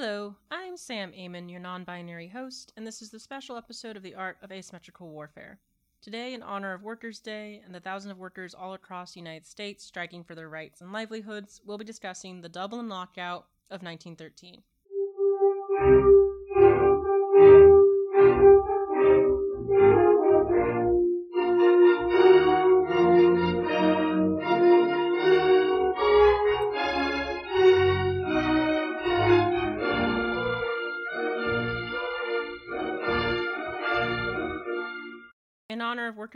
Hello, I'm Sam Amon, your non binary host, and this is the special episode of The Art of Asymmetrical Warfare. Today, in honor of Workers' Day and the thousands of workers all across the United States striking for their rights and livelihoods, we'll be discussing the Dublin Lockout of 1913.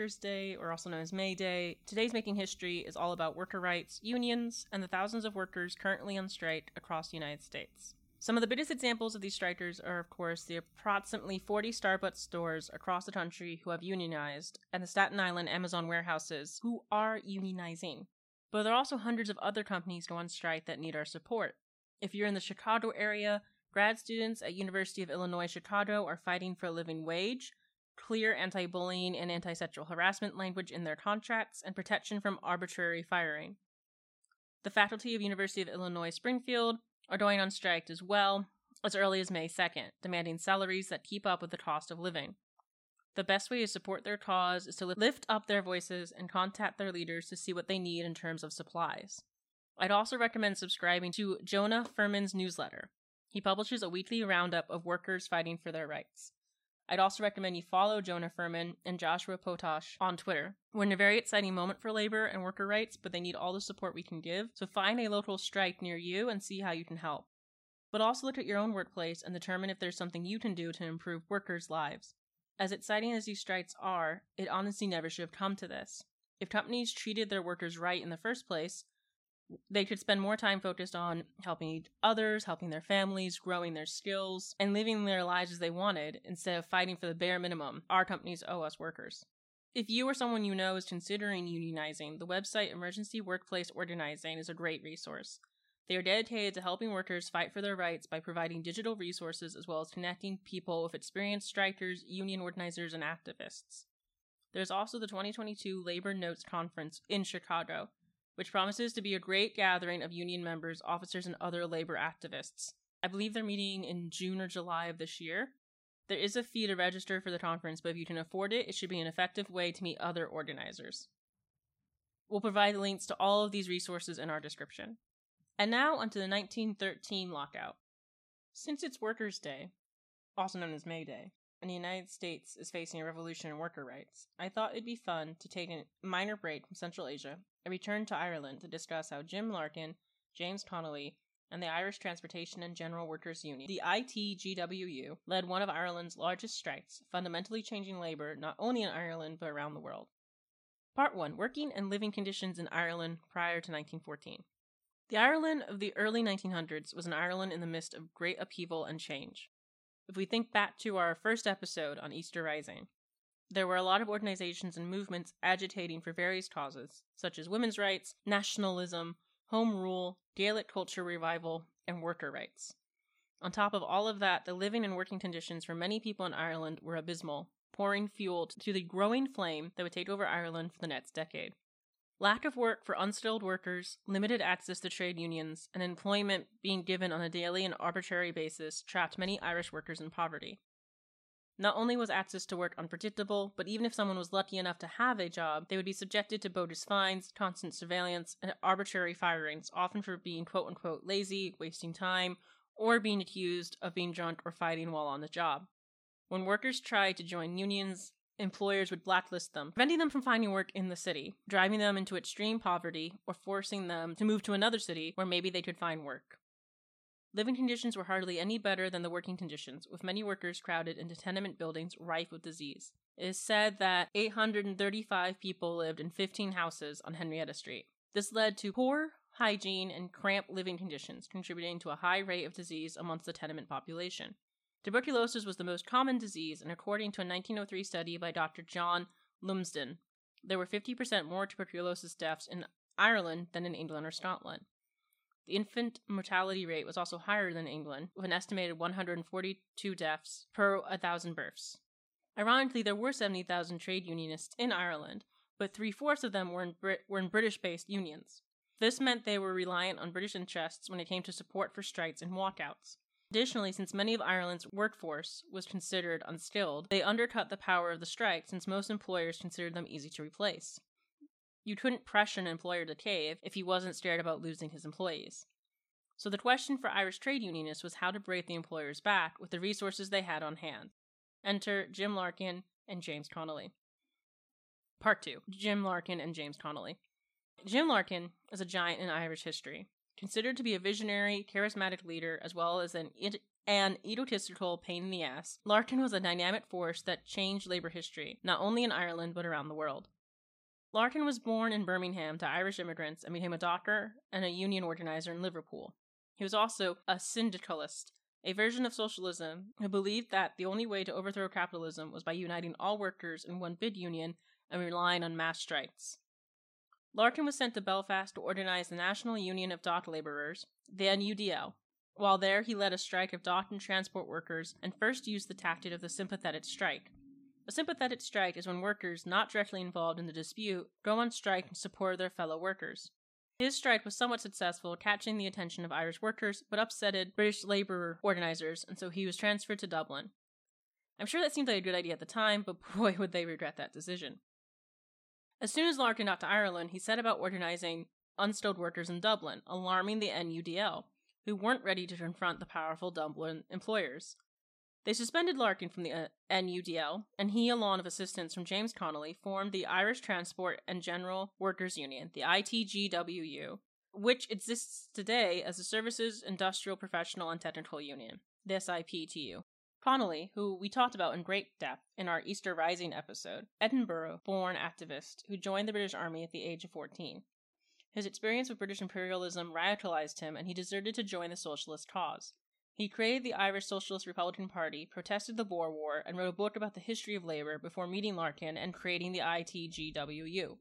Workers' Day, or also known as May Day, today's Making History is all about worker rights, unions, and the thousands of workers currently on strike across the United States. Some of the biggest examples of these strikers are, of course, the approximately 40 Starbucks stores across the country who have unionized, and the Staten Island Amazon warehouses who are unionizing. But there are also hundreds of other companies going on strike that need our support. If you're in the Chicago area, grad students at University of Illinois Chicago are fighting for a living wage, clear anti bullying and anti sexual harassment language in their contracts, and protection from arbitrary firing. The faculty of University of Illinois Springfield are going on strike as well as early as May 2nd, demanding salaries that keep up with the cost of living. The best way to support their cause is to lift up their voices and contact their leaders to see what they need in terms of supplies. I'd also recommend subscribing to Jonah Furman's newsletter. He publishes a weekly roundup of workers fighting for their rights. I'd also recommend you follow Jonah Furman and Joshua Potash on Twitter. We're in a very exciting moment for labor and worker rights, but they need all the support we can give, so find a local strike near you and see how you can help. But also look at your own workplace and determine if there's something you can do to improve workers' lives. As exciting as these strikes are, it honestly never should have come to this. If companies treated their workers right in the first place, they could spend more time focused on helping others, helping their families, growing their skills, and living their lives as they wanted instead of fighting for the bare minimum our companies owe us workers. If you or someone you know is considering unionizing, the website Emergency Workplace Organizing is a great resource. They are dedicated to helping workers fight for their rights by providing digital resources as well as connecting people with experienced strikers, union organizers, and activists. There's also the 2022 Labor Notes Conference in Chicago, which promises to be a great gathering of union members, officers, and other labor activists. I believe they're meeting in June or July of this year. There is a fee to register for the conference, but if you can afford it, it should be an effective way to meet other organizers. We'll provide links to all of these resources in our description. And now onto the 1913 lockout. Since it's Workers' Day, also known as May Day, and the United States is facing a revolution in worker rights, I thought it'd be fun to take a minor break from Central Asia and return to Ireland to discuss how Jim Larkin, James Connolly, and the Irish Transportation and General Workers Union, the ITGWU, led one of Ireland's largest strikes, fundamentally changing labor not only in Ireland but around the world. Part 1 Working and Living Conditions in Ireland prior to 1914. The Ireland of the early 1900s was an Ireland in the midst of great upheaval and change. If we think back to our first episode on Easter Rising, there were a lot of organizations and movements agitating for various causes, such as women's rights, nationalism, home rule, Gaelic culture revival, and worker rights. On top of all of that, the living and working conditions for many people in Ireland were abysmal, pouring fuel to the growing flame that would take over Ireland for the next decade. Lack of work for unskilled workers, limited access to trade unions, and employment being given on a daily and arbitrary basis trapped many Irish workers in poverty. Not only was access to work unpredictable, but even if someone was lucky enough to have a job, they would be subjected to bogus fines, constant surveillance, and arbitrary firings, often for being quote unquote lazy, wasting time, or being accused of being drunk or fighting while on the job. When workers tried to join unions, employers would blacklist them, preventing them from finding work in the city, driving them into extreme poverty, or forcing them to move to another city where maybe they could find work. Living conditions were hardly any better than the working conditions, with many workers crowded into tenement buildings rife with disease. It is said that 835 people lived in 15 houses on Henrietta Street. This led to poor hygiene and cramped living conditions, contributing to a high rate of disease amongst the tenement population. Tuberculosis was the most common disease, and according to a 1903 study by Dr. John Lumsden, there were 50% more tuberculosis deaths in Ireland than in England or Scotland. The infant mortality rate was also higher than England, with an estimated 142 deaths per 1,000 births. Ironically, there were 70,000 trade unionists in Ireland, but three fourths of them were in, Brit- were in British based unions. This meant they were reliant on British interests when it came to support for strikes and walkouts. Additionally, since many of Ireland's workforce was considered unskilled, they undercut the power of the strike since most employers considered them easy to replace. You couldn't pressure an employer to cave if he wasn't scared about losing his employees. So the question for Irish trade unionists was how to break the employers' back with the resources they had on hand. Enter Jim Larkin and James Connolly. Part 2 Jim Larkin and James Connolly. Jim Larkin is a giant in Irish history, considered to be a visionary, charismatic leader, as well as an, an egotistical pain in the ass. Larkin was a dynamic force that changed labor history, not only in Ireland but around the world. Larkin was born in Birmingham to Irish immigrants and became a doctor and a union organizer in Liverpool. He was also a syndicalist, a version of socialism who believed that the only way to overthrow capitalism was by uniting all workers in one big union and relying on mass strikes. Larkin was sent to Belfast to organize the National Union of Dock Labourers, the NUDL. While there, he led a strike of dock and transport workers and first used the tactic of the sympathetic strike. A sympathetic strike is when workers not directly involved in the dispute go on strike in support of their fellow workers. His strike was somewhat successful, catching the attention of Irish workers, but upsetted British labour organisers, and so he was transferred to Dublin. I'm sure that seemed like a good idea at the time, but boy would they regret that decision. As soon as Larkin got to Ireland, he set about organising unskilled workers in Dublin, alarming the NUDL, who weren't ready to confront the powerful Dublin employers. They suspended Larkin from the uh, NUDL, and he, along with assistance from James Connolly, formed the Irish Transport and General Workers Union, the ITGWU, which exists today as the Services, Industrial, Professional, and Technical Union, the SIPTU. Connolly, who we talked about in great depth in our Easter Rising episode, Edinburgh born activist who joined the British Army at the age of 14. His experience with British imperialism radicalized him, and he deserted to join the socialist cause. He created the Irish Socialist Republican Party, protested the Boer War, and wrote a book about the history of labor before meeting Larkin and creating the ITGWU.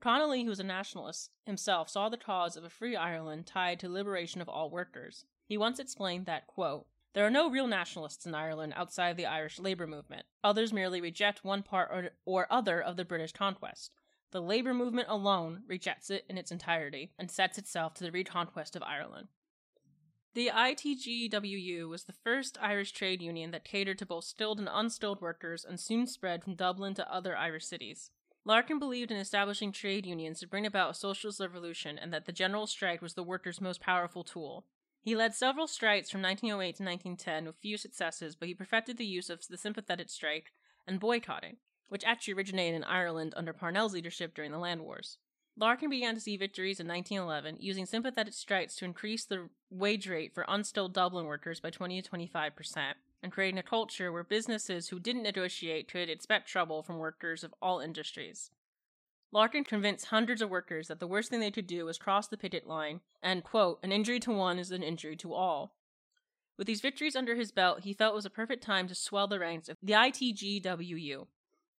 Connolly, who was a nationalist himself, saw the cause of a free Ireland tied to liberation of all workers. He once explained that, quote, there are no real nationalists in Ireland outside the Irish labour movement. Others merely reject one part or, or other of the British conquest. The labour movement alone rejects it in its entirety and sets itself to the reconquest of Ireland. The ITGWU was the first Irish trade union that catered to both skilled and unskilled workers and soon spread from Dublin to other Irish cities. Larkin believed in establishing trade unions to bring about a socialist revolution and that the general strike was the workers' most powerful tool. He led several strikes from 1908 to 1910 with few successes, but he perfected the use of the sympathetic strike and boycotting, which actually originated in Ireland under Parnell's leadership during the Land Wars. Larkin began to see victories in 1911, using sympathetic strikes to increase the wage rate for unskilled Dublin workers by 20 to 25 percent, and creating a culture where businesses who didn't negotiate could expect trouble from workers of all industries. Larkin convinced hundreds of workers that the worst thing they could do was cross the picket line, and, quote, an injury to one is an injury to all. With these victories under his belt, he felt it was a perfect time to swell the ranks of the ITGWU.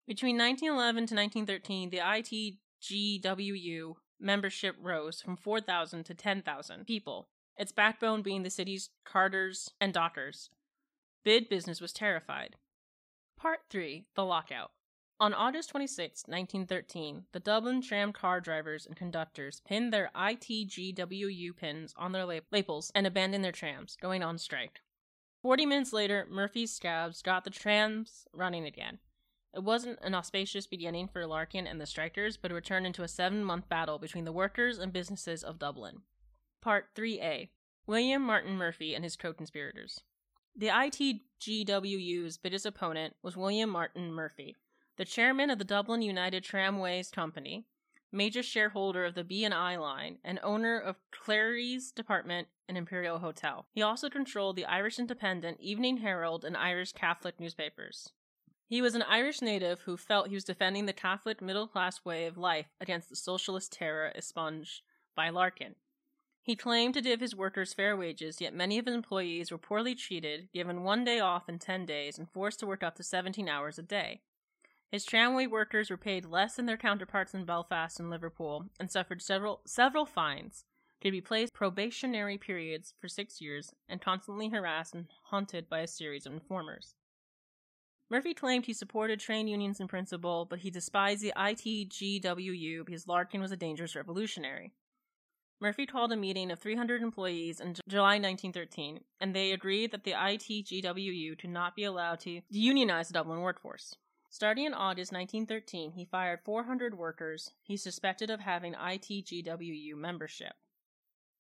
Between 1911 to 1913, the IT GWU membership rose from 4,000 to 10,000 people, its backbone being the city's carters and dockers. Bid business was terrified. Part 3 The Lockout. On August 26, 1913, the Dublin tram car drivers and conductors pinned their ITGWU pins on their labels and abandoned their trams, going on strike. Forty minutes later, Murphy's scabs got the trams running again. It wasn't an auspicious beginning for Larkin and the strikers, but it turned into a seven month battle between the workers and businesses of Dublin. Part 3a William Martin Murphy and his co conspirators. The ITGWU's biggest opponent was William Martin Murphy, the chairman of the Dublin United Tramways Company, major shareholder of the B&I line, and owner of Clery's Department and Imperial Hotel. He also controlled the Irish Independent, Evening Herald, and Irish Catholic newspapers. He was an Irish native who felt he was defending the Catholic middle class way of life against the socialist terror expunged by Larkin. He claimed to give his workers fair wages, yet many of his employees were poorly treated, given one day off in 10 days, and forced to work up to 17 hours a day. His tramway workers were paid less than their counterparts in Belfast and Liverpool, and suffered several, several fines, could be placed probationary periods for six years, and constantly harassed and haunted by a series of informers. Murphy claimed he supported trade unions in principle, but he despised the ITGWU because Larkin was a dangerous revolutionary. Murphy called a meeting of 300 employees in July 1913, and they agreed that the ITGWU could not be allowed to unionize the Dublin workforce. Starting in August 1913, he fired 400 workers he suspected of having ITGWU membership.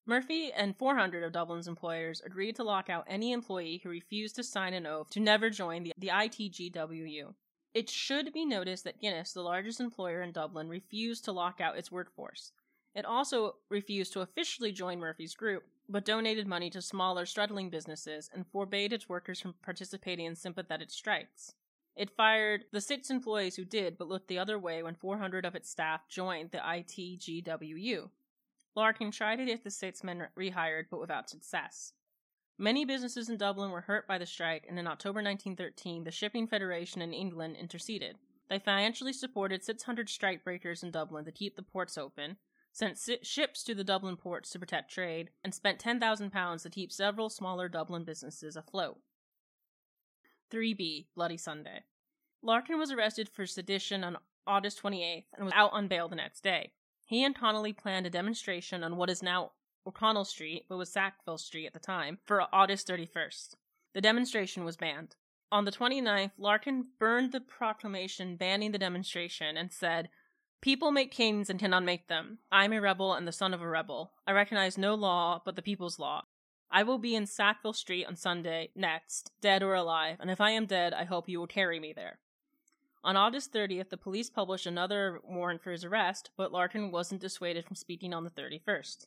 Murphy and 400 of Dublin's employers agreed to lock out any employee who refused to sign an oath to never join the, the ITGWU. It should be noticed that Guinness, the largest employer in Dublin, refused to lock out its workforce. It also refused to officially join Murphy's group, but donated money to smaller, struggling businesses and forbade its workers from participating in sympathetic strikes. It fired the six employees who did, but looked the other way when 400 of its staff joined the ITGWU. Larkin tried to get the six men rehired, but without success. Many businesses in Dublin were hurt by the strike, and in October 1913, the Shipping Federation in England interceded. They financially supported 600 strikebreakers in Dublin to keep the ports open, sent ships to the Dublin ports to protect trade, and spent £10,000 to keep several smaller Dublin businesses afloat. 3b Bloody Sunday. Larkin was arrested for sedition on August 28th and was out on bail the next day. He and Connolly planned a demonstration on what is now O'Connell Street, but was Sackville Street at the time, for August 31st. The demonstration was banned. On the 29th, Larkin burned the proclamation banning the demonstration and said, People make kings and cannot make them. I am a rebel and the son of a rebel. I recognize no law but the people's law. I will be in Sackville Street on Sunday next, dead or alive, and if I am dead, I hope you will carry me there. On August 30th, the police published another warrant for his arrest, but Larkin wasn't dissuaded from speaking on the 31st.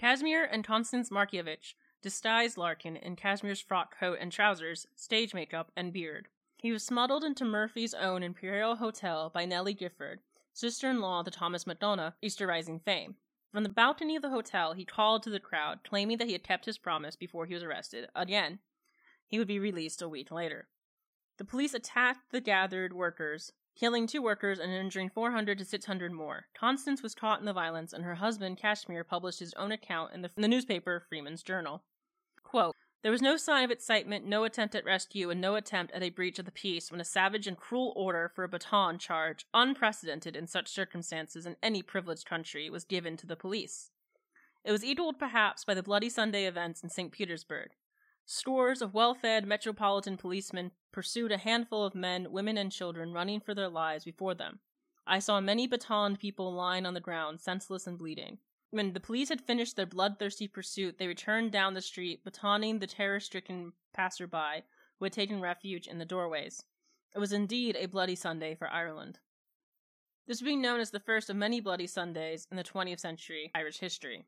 Casimir and Constance Markievicz disguised Larkin in Casimir's frock coat and trousers, stage makeup, and beard. He was smuggled into Murphy's own Imperial Hotel by Nellie Gifford, sister in law to Thomas MacDonagh, Easter Rising fame. From the balcony of the hotel, he called to the crowd, claiming that he had kept his promise before he was arrested. Again, he would be released a week later. The police attacked the gathered workers, killing two workers and injuring 400 to 600 more. Constance was caught in the violence, and her husband, Casimir, published his own account in the, in the newspaper Freeman's Journal. Quote, there was no sign of excitement, no attempt at rescue, and no attempt at a breach of the peace when a savage and cruel order for a baton charge, unprecedented in such circumstances in any privileged country, was given to the police. It was equaled perhaps by the Bloody Sunday events in St. Petersburg. Scores of well fed metropolitan policemen pursued a handful of men, women, and children running for their lives before them. I saw many batoned people lying on the ground, senseless and bleeding. When the police had finished their bloodthirsty pursuit, they returned down the street, batoning the terror stricken passerby who had taken refuge in the doorways. It was indeed a bloody Sunday for Ireland. This being known as the first of many bloody Sundays in the 20th century Irish history.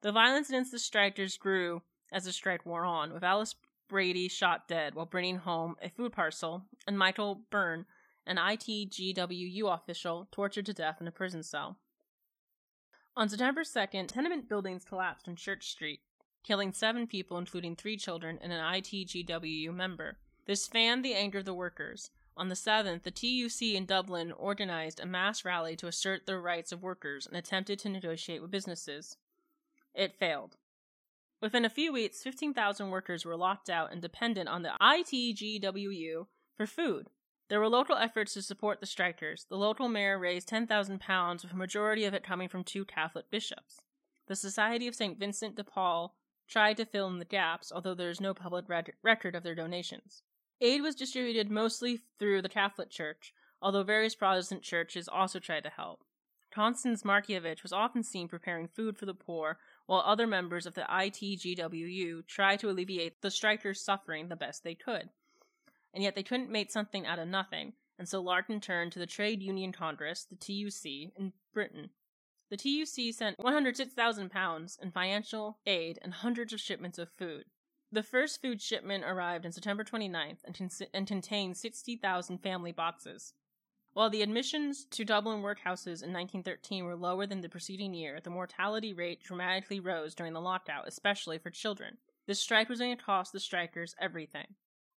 The violence against the strikers grew as the strike wore on, with Alice Brady shot dead while bringing home a food parcel, and Michael Byrne, an ITGWU official, tortured to death in a prison cell. On September 2nd, tenement buildings collapsed on Church Street, killing seven people, including three children and an ITGWU member. This fanned the anger of the workers. On the 7th, the TUC in Dublin organized a mass rally to assert the rights of workers and attempted to negotiate with businesses. It failed. Within a few weeks, 15,000 workers were locked out and dependent on the ITGWU for food. There were local efforts to support the strikers. The local mayor raised £10,000, with a majority of it coming from two Catholic bishops. The Society of St. Vincent de Paul tried to fill in the gaps, although there is no public record of their donations. Aid was distributed mostly through the Catholic Church, although various Protestant churches also tried to help. Constance Markievicz was often seen preparing food for the poor, while other members of the ITGWU tried to alleviate the strikers' suffering the best they could and yet they couldn't make something out of nothing, and so Larkin turned to the Trade Union Congress, the TUC, in Britain. The TUC sent £106,000 in financial aid and hundreds of shipments of food. The first food shipment arrived on September 29th and, con- and contained 60,000 family boxes. While the admissions to Dublin workhouses in 1913 were lower than the preceding year, the mortality rate dramatically rose during the lockout, especially for children. This strike was going to cost the strikers everything.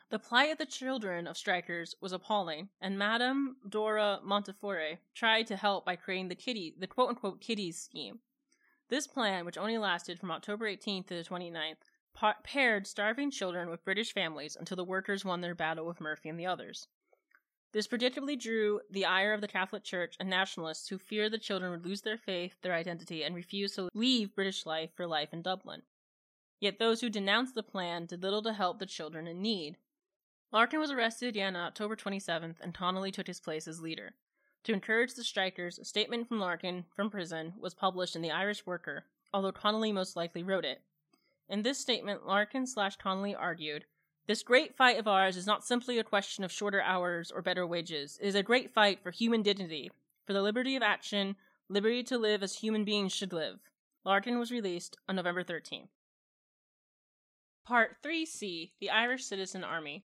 The plight of the children of strikers was appalling, and Madame Dora Montefiore tried to help by creating the kitty, the quote unquote kiddies scheme. This plan, which only lasted from October 18th to the 29th, pa- paired starving children with British families until the workers won their battle with Murphy and the others. This predictably drew the ire of the Catholic Church and nationalists who feared the children would lose their faith, their identity, and refuse to leave British life for life in Dublin. Yet those who denounced the plan did little to help the children in need. Larkin was arrested again on October 27th, and Connolly took his place as leader. To encourage the strikers, a statement from Larkin from prison was published in the Irish Worker, although Connolly most likely wrote it. In this statement, Larkin slash Connolly argued this great fight of ours is not simply a question of shorter hours or better wages. It is a great fight for human dignity, for the liberty of action, liberty to live as human beings should live. Larkin was released on November 13th. Part 3C The Irish Citizen Army.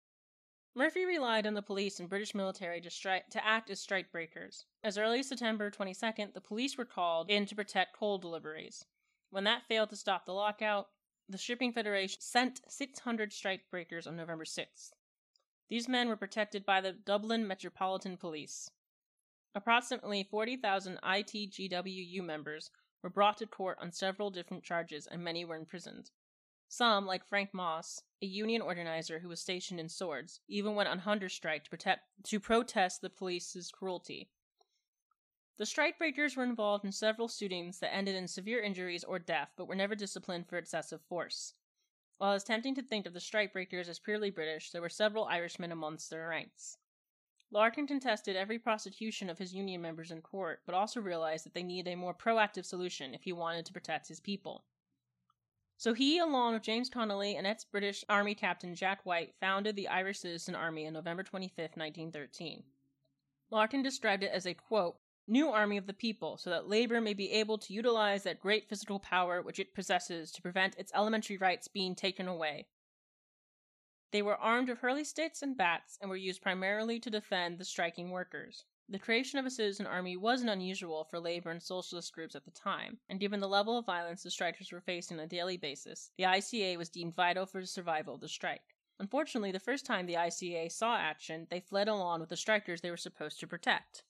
Murphy relied on the police and British military to, stri- to act as strike breakers. As early as September 22nd, the police were called in to protect coal deliveries. When that failed to stop the lockout, the Shipping Federation sent 600 strikebreakers on November 6th. These men were protected by the Dublin Metropolitan Police. Approximately 40,000 ITGWU members were brought to court on several different charges and many were imprisoned. Some, like Frank Moss, a union organizer who was stationed in Swords, even went on hunger strike to, protect, to protest the police's cruelty. The strikebreakers were involved in several shootings that ended in severe injuries or death, but were never disciplined for excessive force. While it's tempting to think of the strikebreakers as purely British, there were several Irishmen amongst their ranks. Larkin contested every prosecution of his union members in court, but also realized that they needed a more proactive solution if he wanted to protect his people. So he, along with James Connolly and ex British Army Captain Jack White, founded the Irish Citizen Army on November 25, 1913. Larkin described it as a quote, new army of the people, so that labor may be able to utilize that great physical power which it possesses to prevent its elementary rights being taken away. They were armed with hurley sticks and bats and were used primarily to defend the striking workers. The creation of a citizen army wasn't unusual for labor and socialist groups at the time, and given the level of violence the strikers were facing on a daily basis, the ICA was deemed vital for the survival of the strike. Unfortunately, the first time the ICA saw action, they fled along with the strikers they were supposed to protect.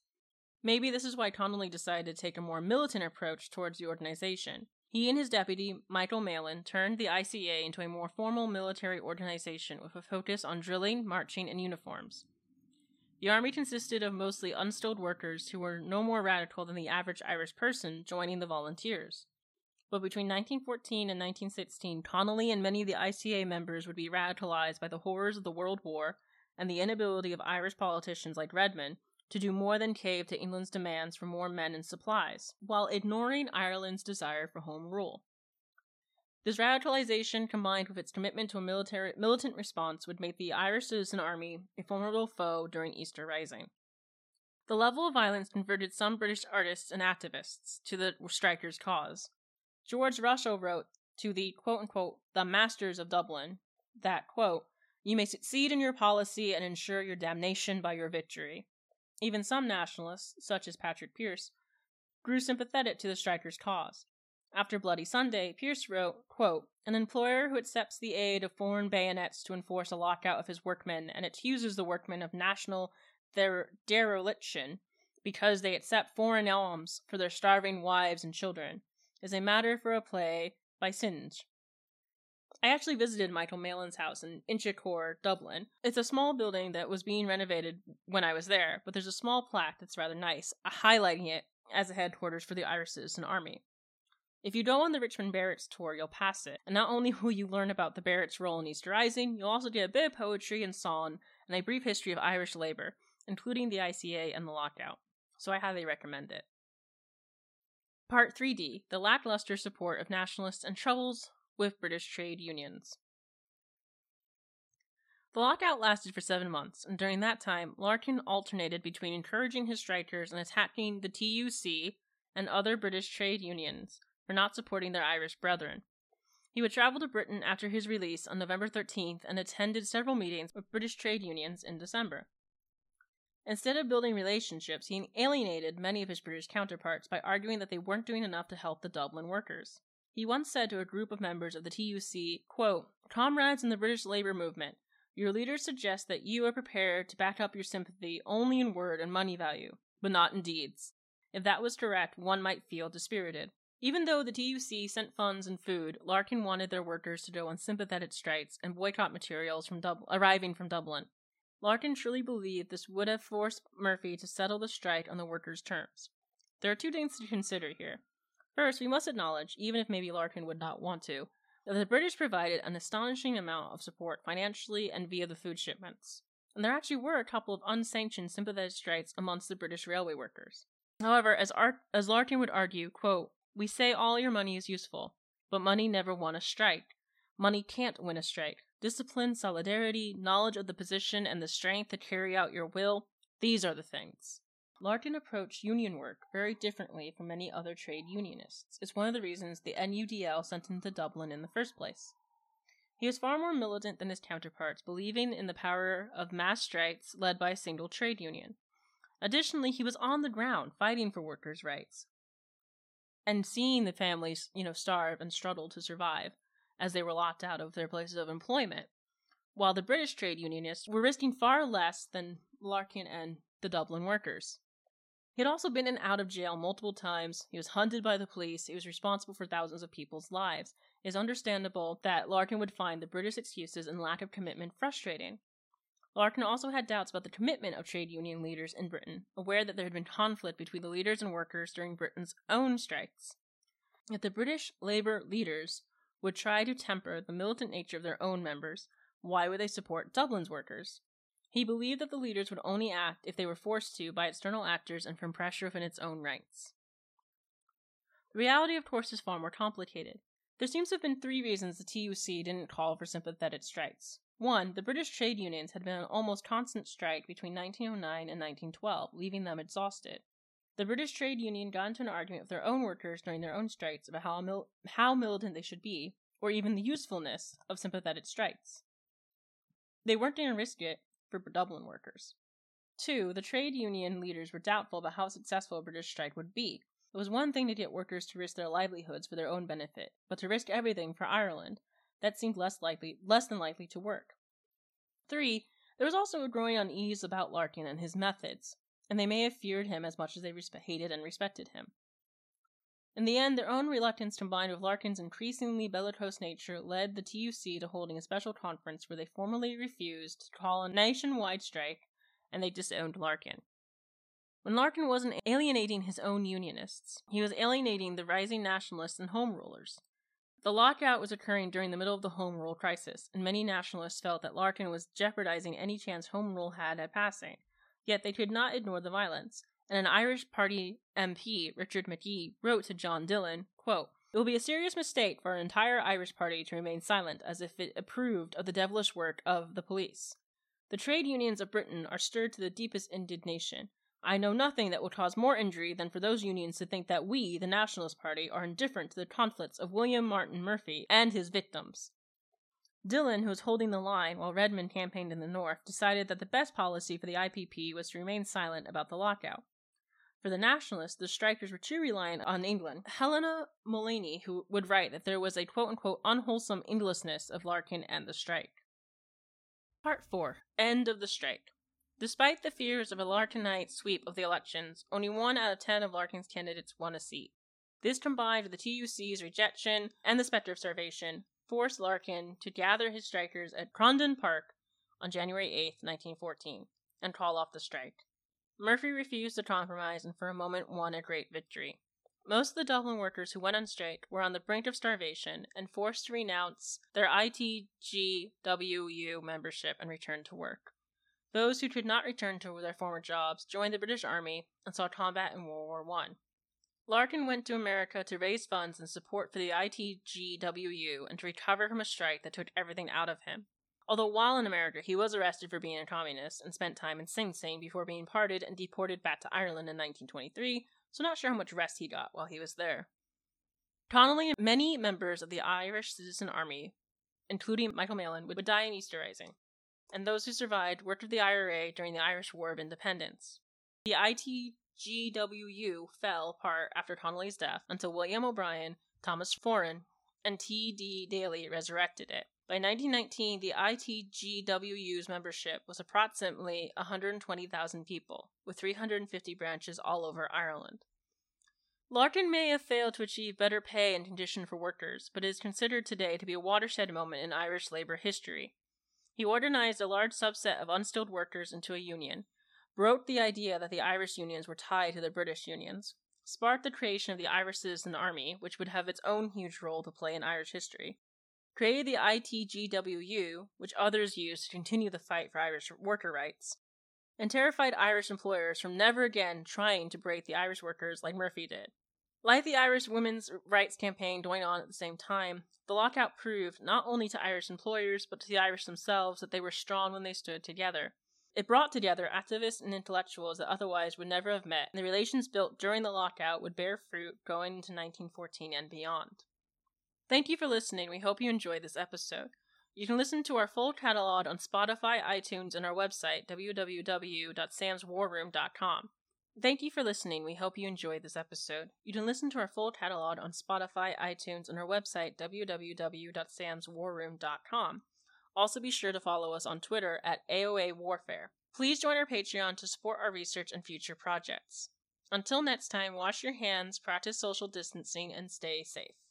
Maybe this is why Connolly decided to take a more militant approach towards the organization. He and his deputy, Michael Mallin, turned the ICA into a more formal military organization with a focus on drilling, marching, and uniforms. The army consisted of mostly unskilled workers who were no more radical than the average Irish person joining the volunteers. But between 1914 and 1916, Connolly and many of the ICA members would be radicalized by the horrors of the World War and the inability of Irish politicians like Redmond to do more than cave to England's demands for more men and supplies, while ignoring Ireland's desire for home rule. This radicalization, combined with its commitment to a military, militant response, would make the Irish Citizen Army a formidable foe during Easter Rising. The level of violence converted some British artists and activists to the strikers' cause. George Russell wrote to the quote unquote the masters of Dublin that quote, you may succeed in your policy and ensure your damnation by your victory. Even some nationalists, such as Patrick Pearse, grew sympathetic to the strikers' cause. After Bloody Sunday, Pearse wrote, quote, An employer who accepts the aid of foreign bayonets to enforce a lockout of his workmen and accuses the workmen of national dereliction because they accept foreign alms for their starving wives and children is a matter for a play by Synge. I actually visited Michael Mallin's house in Inchicore, Dublin. It's a small building that was being renovated when I was there, but there's a small plaque that's rather nice, uh, highlighting it as a headquarters for the Irish Citizen Army. If you go on the Richmond Barracks tour, you'll pass it, and not only will you learn about the Barracks' role in Easter Rising, you'll also get a bit of poetry and song, and a brief history of Irish labor, including the ICA and the lockout. So I highly recommend it. Part 3D The lackluster support of nationalists and troubles with British trade unions. The lockout lasted for seven months, and during that time, Larkin alternated between encouraging his strikers and attacking the TUC and other British trade unions for not supporting their Irish brethren. He would travel to Britain after his release on November 13th and attended several meetings with British trade unions in December. Instead of building relationships, he alienated many of his British counterparts by arguing that they weren't doing enough to help the Dublin workers. He once said to a group of members of the TUC, quote, Comrades in the British labor movement, your leaders suggest that you are prepared to back up your sympathy only in word and money value, but not in deeds. If that was correct, one might feel dispirited. Even though the TUC sent funds and food, Larkin wanted their workers to go on sympathetic strikes and boycott materials from Dub- arriving from Dublin. Larkin truly believed this would have forced Murphy to settle the strike on the workers' terms. There are two things to consider here. First, we must acknowledge, even if maybe Larkin would not want to, that the British provided an astonishing amount of support financially and via the food shipments. And there actually were a couple of unsanctioned sympathetic strikes amongst the British railway workers. However, as, Ar- as Larkin would argue, quote, we say all your money is useful, but money never won a strike. Money can't win a strike. Discipline, solidarity, knowledge of the position, and the strength to carry out your will, these are the things. Larkin approached union work very differently from many other trade unionists. It's one of the reasons the NUDL sent him to Dublin in the first place. He was far more militant than his counterparts, believing in the power of mass strikes led by a single trade union. Additionally, he was on the ground fighting for workers' rights and seeing the families, you know, starve and struggle to survive as they were locked out of their places of employment, while the British trade unionists were risking far less than Larkin and the Dublin workers. He had also been in and out of jail multiple times. He was hunted by the police. He was responsible for thousands of people's lives. It is understandable that Larkin would find the British excuses and lack of commitment frustrating. Larkin also had doubts about the commitment of trade union leaders in Britain, aware that there had been conflict between the leaders and workers during Britain's own strikes. If the British Labour leaders would try to temper the militant nature of their own members, why would they support Dublin's workers? He believed that the leaders would only act if they were forced to by external actors and from pressure within its own ranks. The reality, of course, is far more complicated. There seems to have been three reasons the TUC didn't call for sympathetic strikes. One, the British trade unions had been on almost constant strike between 1909 and 1912, leaving them exhausted. The British trade union got into an argument with their own workers during their own strikes about how, mil- how militant they should be, or even the usefulness of sympathetic strikes. They weren't going to risk it for Dublin workers. Two, the trade union leaders were doubtful about how successful a British strike would be. It was one thing to get workers to risk their livelihoods for their own benefit, but to risk everything for Ireland, that seemed less likely less than likely to work. Three, there was also a growing unease about Larkin and his methods, and they may have feared him as much as they respe- hated and respected him. In the end, their own reluctance combined with Larkin's increasingly bellicose nature led the TUC to holding a special conference where they formally refused to call a nationwide strike and they disowned Larkin. When Larkin wasn't alienating his own unionists, he was alienating the rising nationalists and home rulers. The lockout was occurring during the middle of the Home Rule crisis, and many nationalists felt that Larkin was jeopardizing any chance Home Rule had at passing. Yet they could not ignore the violence, and an Irish Party MP, Richard McGhee, wrote to John Dillon, quote, It will be a serious mistake for an entire Irish Party to remain silent as if it approved of the devilish work of the police. The trade unions of Britain are stirred to the deepest indignation. I know nothing that will cause more injury than for those unions to think that we, the Nationalist Party, are indifferent to the conflicts of William Martin Murphy and his victims. Dillon, who was holding the line while Redmond campaigned in the North, decided that the best policy for the IPP was to remain silent about the lockout. For the Nationalists, the strikers were too reliant on England. Helena Mullaney, who would write that there was a quote unquote unwholesome Englishness of Larkin and the strike. Part 4 End of the Strike. Despite the fears of a Larkinite sweep of the elections, only one out of ten of Larkin's candidates won a seat. This combined with the TUC's rejection and the specter of starvation forced Larkin to gather his strikers at Croydon Park on January 8, 1914, and call off the strike. Murphy refused to compromise and for a moment won a great victory. Most of the Dublin workers who went on strike were on the brink of starvation and forced to renounce their ITGWU membership and return to work. Those who could not return to their former jobs joined the British Army and saw combat in World War I. Larkin went to America to raise funds and support for the ITGWU and to recover from a strike that took everything out of him. Although while in America, he was arrested for being a communist and spent time in Sing Sing before being pardoned and deported back to Ireland in 1923, so not sure how much rest he got while he was there. Connolly and many members of the Irish Citizen Army, including Michael Mallin, would die in Easter Rising and those who survived worked with the IRA during the Irish War of Independence. The ITGWU fell apart after Connolly's death until William O'Brien, Thomas Foran, and T.D. Daly resurrected it. By 1919, the ITGWU's membership was approximately 120,000 people, with 350 branches all over Ireland. Larkin may have failed to achieve better pay and condition for workers, but is considered today to be a watershed moment in Irish labor history. He organized a large subset of unskilled workers into a union, broke the idea that the Irish unions were tied to the British unions, sparked the creation of the Irish Citizen Army, which would have its own huge role to play in Irish history, created the ITGWU, which others used to continue the fight for Irish worker rights, and terrified Irish employers from never again trying to break the Irish workers like Murphy did. Like the Irish women's rights campaign going on at the same time, the lockout proved not only to Irish employers but to the Irish themselves that they were strong when they stood together. It brought together activists and intellectuals that otherwise would never have met, and the relations built during the lockout would bear fruit going into 1914 and beyond. Thank you for listening. We hope you enjoyed this episode. You can listen to our full catalog on Spotify, iTunes, and our website, www.samswarroom.com. Thank you for listening. We hope you enjoyed this episode. You can listen to our full catalog on Spotify, iTunes, and our website, www.samswarroom.com. Also, be sure to follow us on Twitter at AOA Warfare. Please join our Patreon to support our research and future projects. Until next time, wash your hands, practice social distancing, and stay safe.